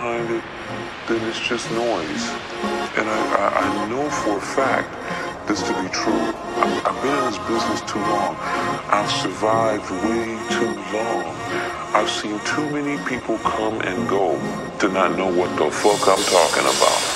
behind it, then it's just noise. And I, I, I know for a fact this to be true. I've, I've been in this business too long. I've survived way too long. I've seen too many people come and go to not know what the fuck I'm talking about.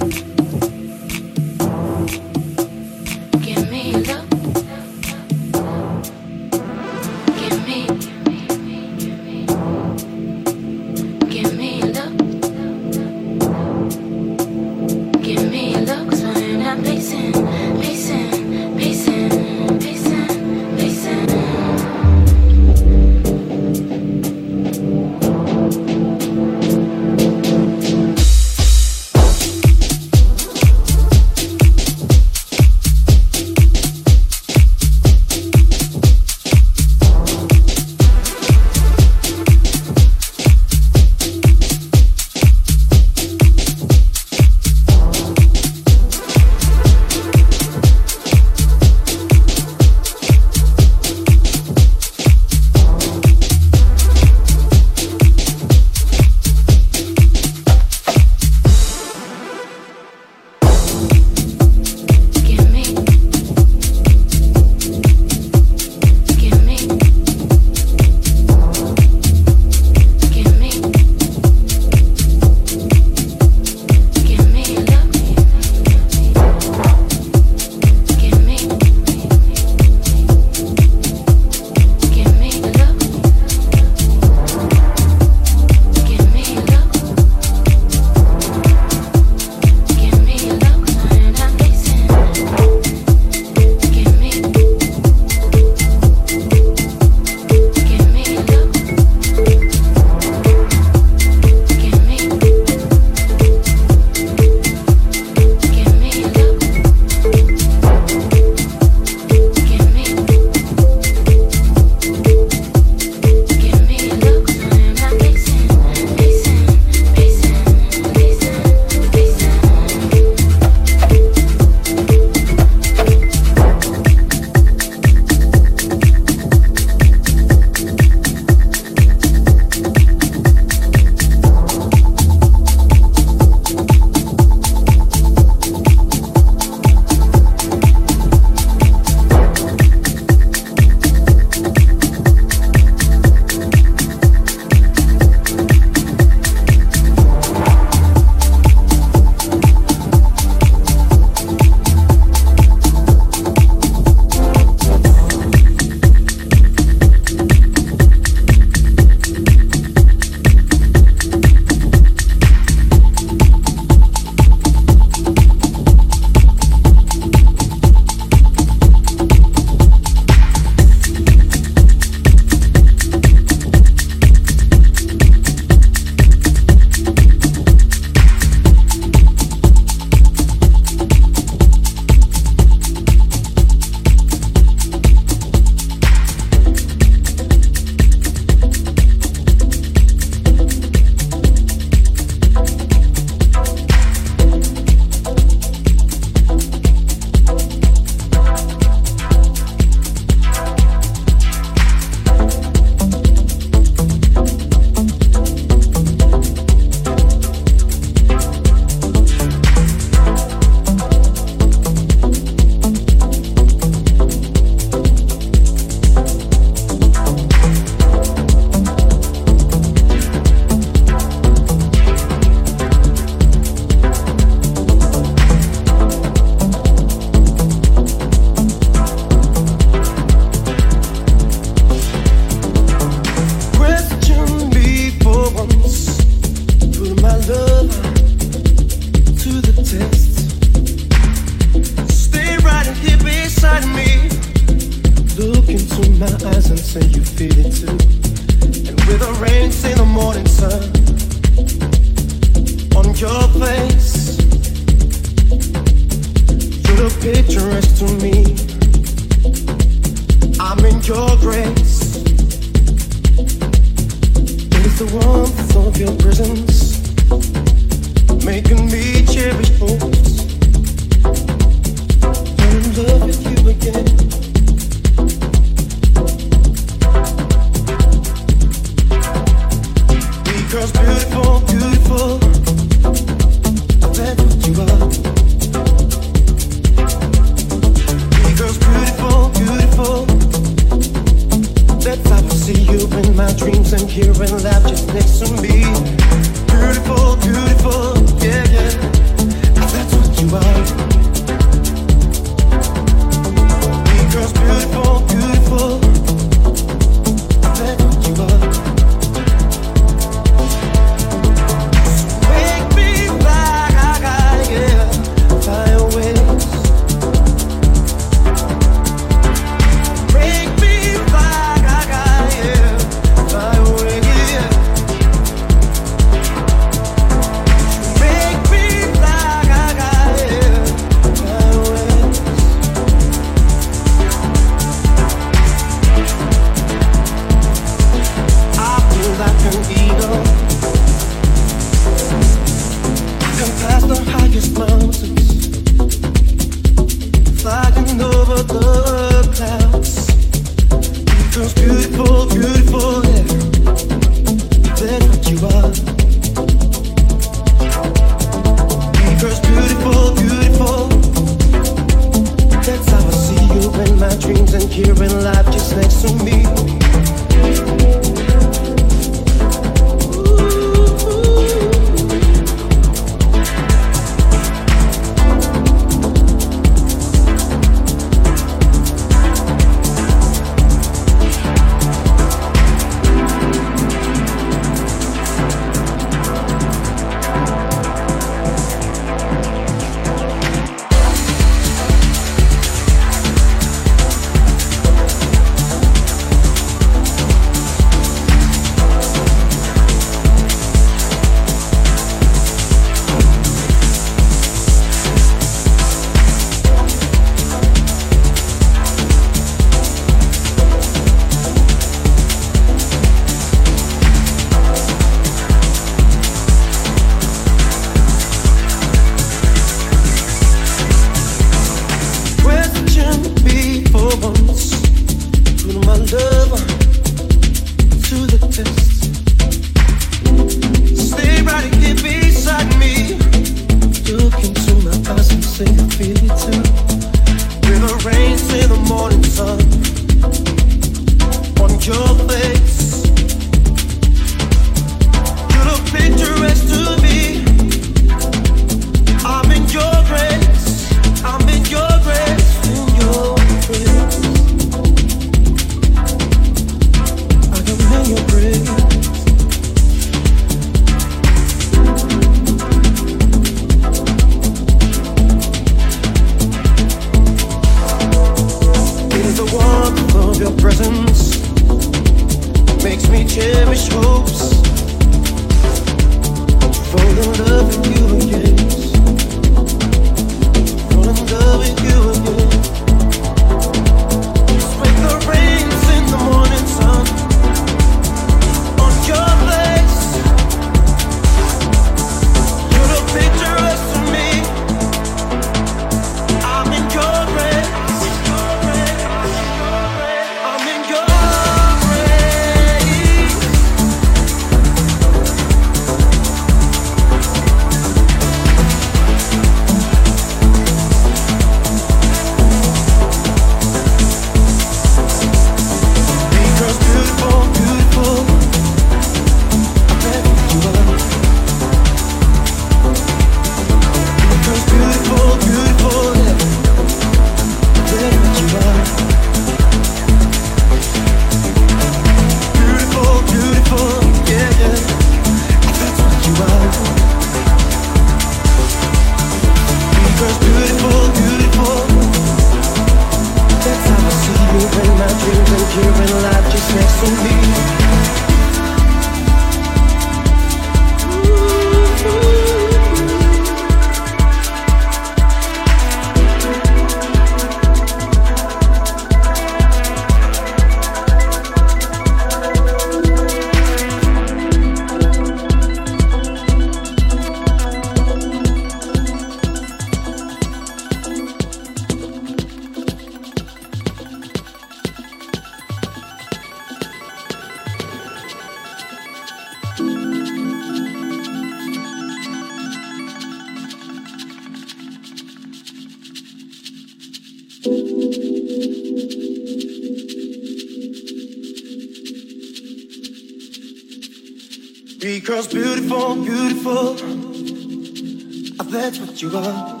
You are.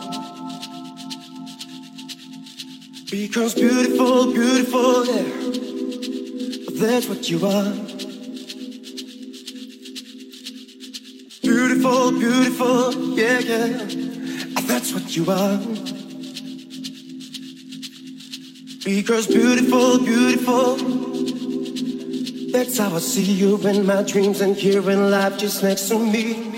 Because beautiful, beautiful, yeah, that's what you are. Beautiful, beautiful, yeah, yeah, that's what you are. Because beautiful, beautiful. That's how I see you in my dreams and here in life just next to me.